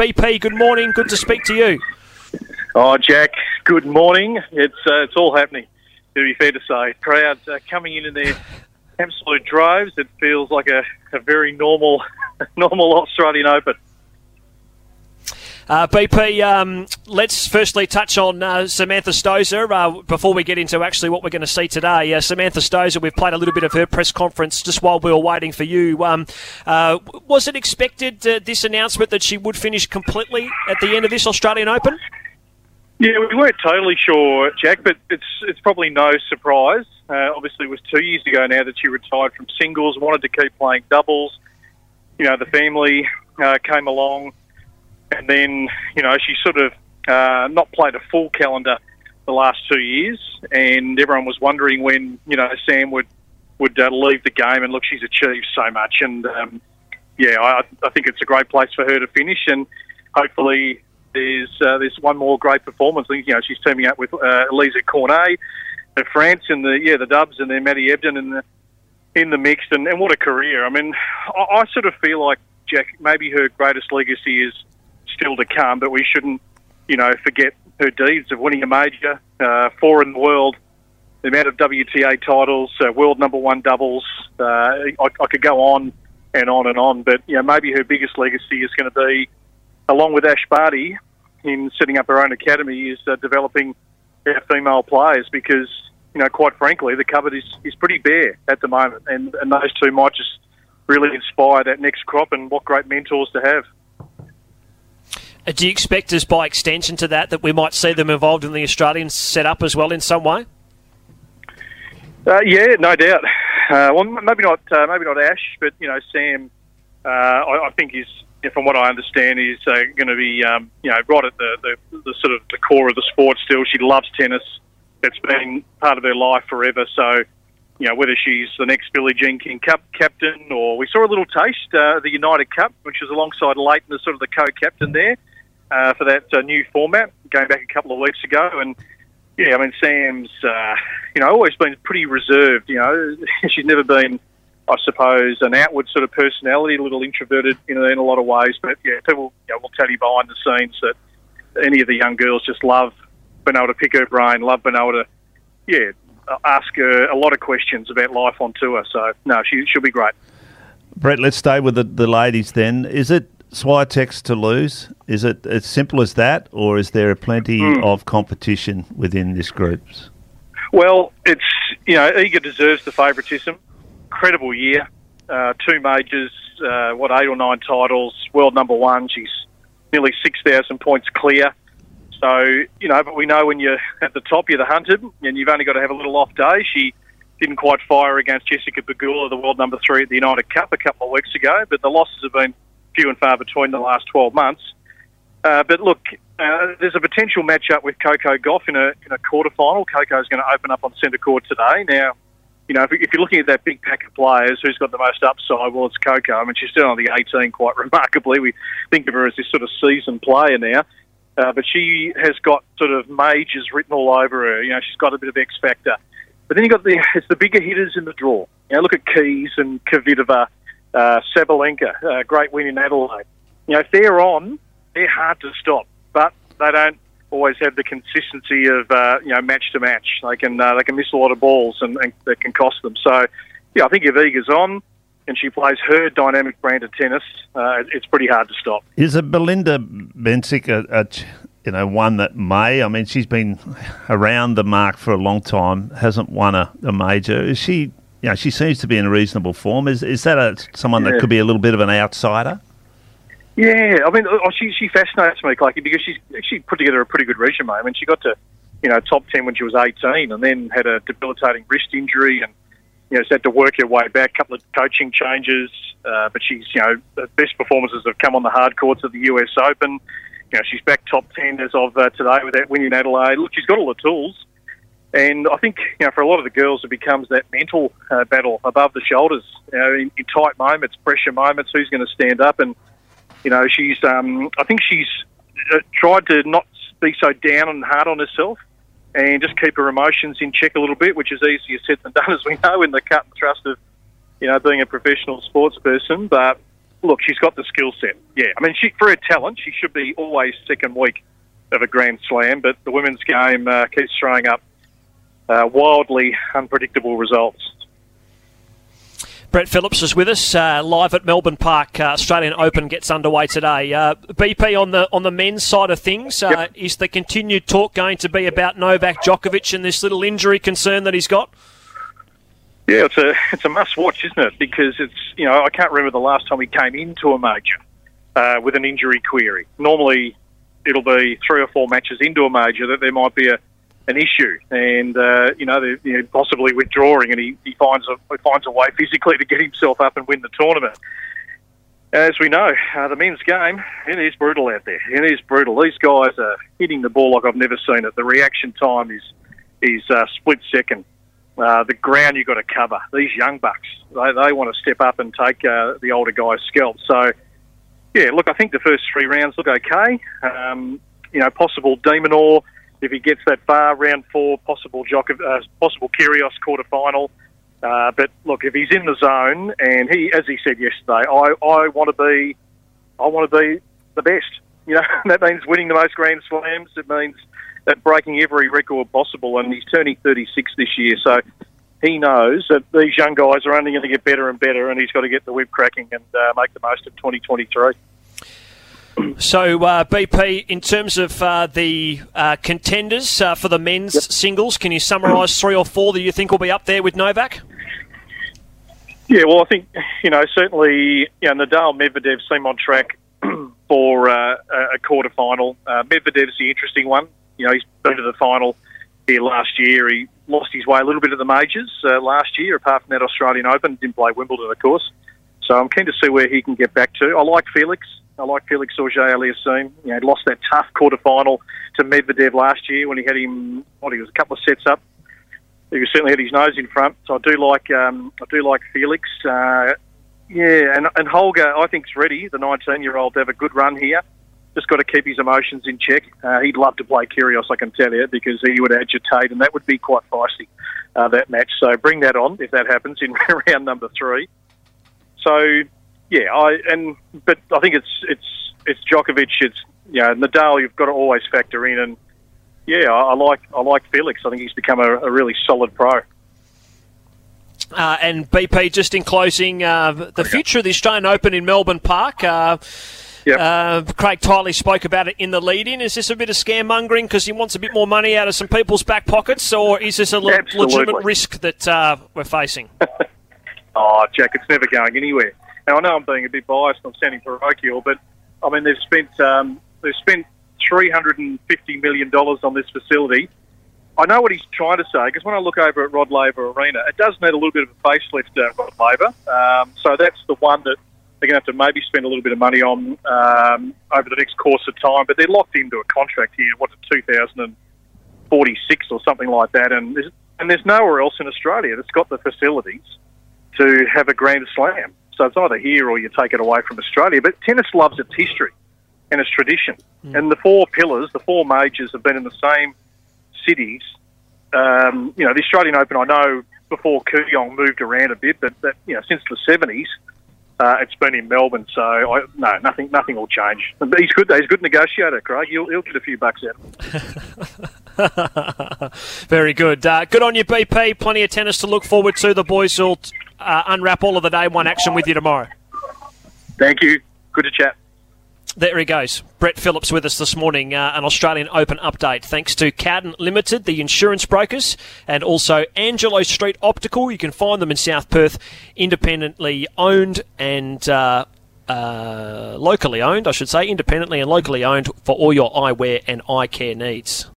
BP, good morning. Good to speak to you. Oh, Jack, good morning. It's uh, it's all happening. To be fair to say, crowds are coming in in their absolute droves. It feels like a, a very normal normal Australian Open. Uh, BP, um, let's firstly touch on uh, Samantha Stosur uh, before we get into actually what we're going to see today. Uh, Samantha Stosur, we've played a little bit of her press conference just while we were waiting for you. Um, uh, was it expected, uh, this announcement, that she would finish completely at the end of this Australian Open? Yeah, we weren't totally sure, Jack, but it's it's probably no surprise. obviously, it was two years ago now that she retired from singles, wanted to keep playing doubles. You know, the family came along and then you know she sort of uh, not played a full calendar the last two years, and everyone was wondering when you know Sam would would uh, leave the game. And look, she's achieved so much, and um, yeah, I, I think it's a great place for her to finish, and hopefully there's uh, there's one more great performance. I think you know she's teaming up with uh, Alizé Cornet of France, and the yeah the Dubs, and then Matty Ebden in the in the mix, and, and what a career! I mean, I, I sort of feel like Jack maybe her greatest legacy is still to come, but we shouldn't, you know, forget her deeds of winning a major, uh, four in the world, the amount of WTA titles, uh, world number one doubles. Uh, I, I, could go on and on and on, but you know, maybe her biggest legacy is going to be, along with Ash Barty, in setting up her own academy, is uh, developing female players because. You know, quite frankly, the cupboard is, is pretty bare at the moment, and, and those two might just really inspire that next crop. And what great mentors to have. Uh, do you expect us, by extension to that, that we might see them involved in the Australian setup as well in some way? Uh, yeah, no doubt. Uh, well, maybe not. Uh, maybe not Ash, but you know, Sam. Uh, I, I, think is, from what I understand, is uh, going to be, um, you know, right at the, the, the, sort of the core of the sport. Still, she loves tennis. It's been part of her life forever. So, you know, whether she's the next Billie Jean King Cup captain or we saw a little taste the United Cup, which was alongside Leighton as sort of the co-captain there uh, for that uh, new format, going back a couple of weeks ago. And yeah, I mean, Sam's, uh, you know, always been pretty reserved. You know, she's never been, I suppose, an outward sort of personality, a little introverted, you know, in a lot of ways. But yeah, people you know, will tell you behind the scenes that any of the young girls just love being able to pick her brain, love being able to, yeah, ask her a lot of questions about life on tour. So no, she she'll be great. Brett, let's stay with the, the ladies then. Is it Swiatek's to lose? Is it as simple as that, or is there a plenty mm. of competition within this group? Well, it's you know Iga deserves the favouritism. Incredible year, uh, two majors, uh, what eight or nine titles, world number one. She's nearly six thousand points clear. So you know, but we know when you're at the top, you're the hunted, and you've only got to have a little off day. She didn't quite fire against Jessica Pegula, the world number three at the United Cup a couple of weeks ago, but the losses have been few and far between the last 12 months. Uh, but look, uh, there's a potential matchup with Coco Gauff in a in a quarter final. Coco is going to open up on centre court today. Now, you know, if, if, you're looking at that big pack of players, who's got the most upside? Well, it's Coco. I mean, she's still only 18, quite remarkably. We think of her as this sort of seasoned player now. Uh, but she has got sort of majors written all over her. You know, she's got a bit of X factor. But then you've got the it's the bigger hitters in the draw. You know, look at Keys and Kvitova uh, Sabalenka, uh, great win in Adelaide. You know, if they're on, they're hard to stop, but they don't always have the consistency of uh, you know match to match. They can uh, they can miss a lot of balls and, and that can cost them. So, yeah, I think if Iga's on and she plays her dynamic brand of tennis, uh, it's pretty hard to stop. Is it Belinda Bencic a, a, you know one that may? I mean, she's been around the mark for a long time, hasn't won a, a major. Is she you know, she seems to be in a reasonable form. Is is that a, someone yeah. that could be a little bit of an outsider? Yeah, I mean, oh, she she fascinates me, Clarky, because she's she put together a pretty good resume. I mean, she got to you know top ten when she was eighteen, and then had a debilitating wrist injury, and you know, she's had to work her way back. A couple of coaching changes, uh, but she's you know the best performances have come on the hard courts of the U.S. Open. You know, she's back top ten as of uh, today with that win in Adelaide. Look, she's got all the tools. And I think you know, for a lot of the girls, it becomes that mental uh, battle above the shoulders. You know, in, in tight moments, pressure moments, who's going to stand up? And you know, she's. Um, I think she's uh, tried to not be so down and hard on herself, and just keep her emotions in check a little bit, which is easier said than done, as we know, in the cut and thrust of you know being a professional sports person. But look, she's got the skill set. Yeah, I mean, she for her talent, she should be always second week of a Grand Slam. But the women's game uh, keeps throwing up uh, wildly unpredictable results. Brett Phillips is with us uh, live at Melbourne Park. Uh, Australian Open gets underway today. Uh, BP on the on the men's side of things, uh, yep. is the continued talk going to be about Novak Djokovic and this little injury concern that he's got? Yeah, it's a it's a must watch, isn't it? Because it's you know I can't remember the last time he came into a major uh, with an injury query. Normally, it'll be three or four matches into a major that there might be a an issue, and uh, you know, you know, possibly withdrawing, and he, he finds a he finds a way physically to get himself up and win the tournament. As we know, uh, the men's game it is brutal out there. It is brutal. These guys are hitting the ball like I've never seen it. The reaction time is is uh, split second. Uh, the ground you've got to cover. These young bucks, they, they want to step up and take uh, the older guys' scalp. So, yeah, look, I think the first three rounds look okay. Um, you know, possible de Minaur if he gets that far, round four, possible Jock, uh, possible Kyrgios quarter final. Uh, but look, if he's in the zone, and he, as he said yesterday, I, I want to be, I want to be the best. You know, that means winning the most Grand Slams. It means that breaking every record possible. And he's turning 36 this year, so he knows that these young guys are only going to get better and better, and he's got to get the whip cracking and uh, make the most of 2023. So, uh, BP, in terms of uh, the uh, contenders uh, for the men's yep. singles, can you summarise three or four that you think will be up there with Novak? Yeah, well, I think you know certainly, you know, Nadal, Medvedev seem on track for uh, a quarter final. Uh, Medvedev's the interesting one. You know, he's been to the final here last year. He lost his way a little bit at the majors last year, apart from that Australian Open. Didn't play Wimbledon, of course. So I'm keen to see where he can get back to. I like Felix. I like Felix Auger-Aliassime. You know, he lost that tough quarter final to Medvedev last year when he had him. What he was a couple of sets up. He certainly had his nose in front. So I do like um, I do like Felix. Uh, yeah, and and Holger I think's ready. The 19 year old to have a good run here. Just got to keep his emotions in check. Uh, he'd love to play Kyrgios, I can tell you, because he would agitate, and that would be quite feisty. Uh, that match. So bring that on if that happens in round number three. So yeah, I and but I think it's it's it's Djokovic, it's you know Nadal. You've got to always factor in, and yeah, I, I like I like Felix. I think he's become a, a really solid pro. Uh, and BP, just in closing, uh, the future of the Australian Open in Melbourne Park. Uh, Yep. Uh, Craig Tiley spoke about it in the lead-in. Is this a bit of scaremongering because he wants a bit more money out of some people's back pockets, or is this a le- legitimate risk that uh, we're facing? oh, Jack, it's never going anywhere. Now I know I'm being a bit biased. I'm sounding parochial, but I mean they've spent um, they've spent three hundred and fifty million dollars on this facility. I know what he's trying to say because when I look over at Rod Laver Arena, it does need a little bit of a facelift, uh, Rod Laver. Um, so that's the one that they're going to have to maybe spend a little bit of money on um, over the next course of time. But they're locked into a contract here. What's it, 2046 or something like that? And there's, and there's nowhere else in Australia that's got the facilities to have a Grand Slam. So it's either here or you take it away from Australia. But tennis loves its history and its tradition. Mm. And the four pillars, the four majors, have been in the same cities. Um, you know, the Australian Open, I know before Kooyong moved around a bit, but that, you know, since the 70s, uh, it's been in Melbourne, so I, no, nothing, nothing will change. He's good. He's a good negotiator, Craig. He'll, he'll get a few bucks out. Very good. Uh, good on you, BP. Plenty of tennis to look forward to. The boys will uh, unwrap all of the day one action with you tomorrow. Thank you. Good to chat. There he goes. Brett Phillips with us this morning, uh, an Australian Open update. Thanks to Cowden Limited, the insurance brokers, and also Angelo Street Optical. You can find them in South Perth, independently owned and uh, uh, locally owned, I should say, independently and locally owned for all your eyewear and eye care needs.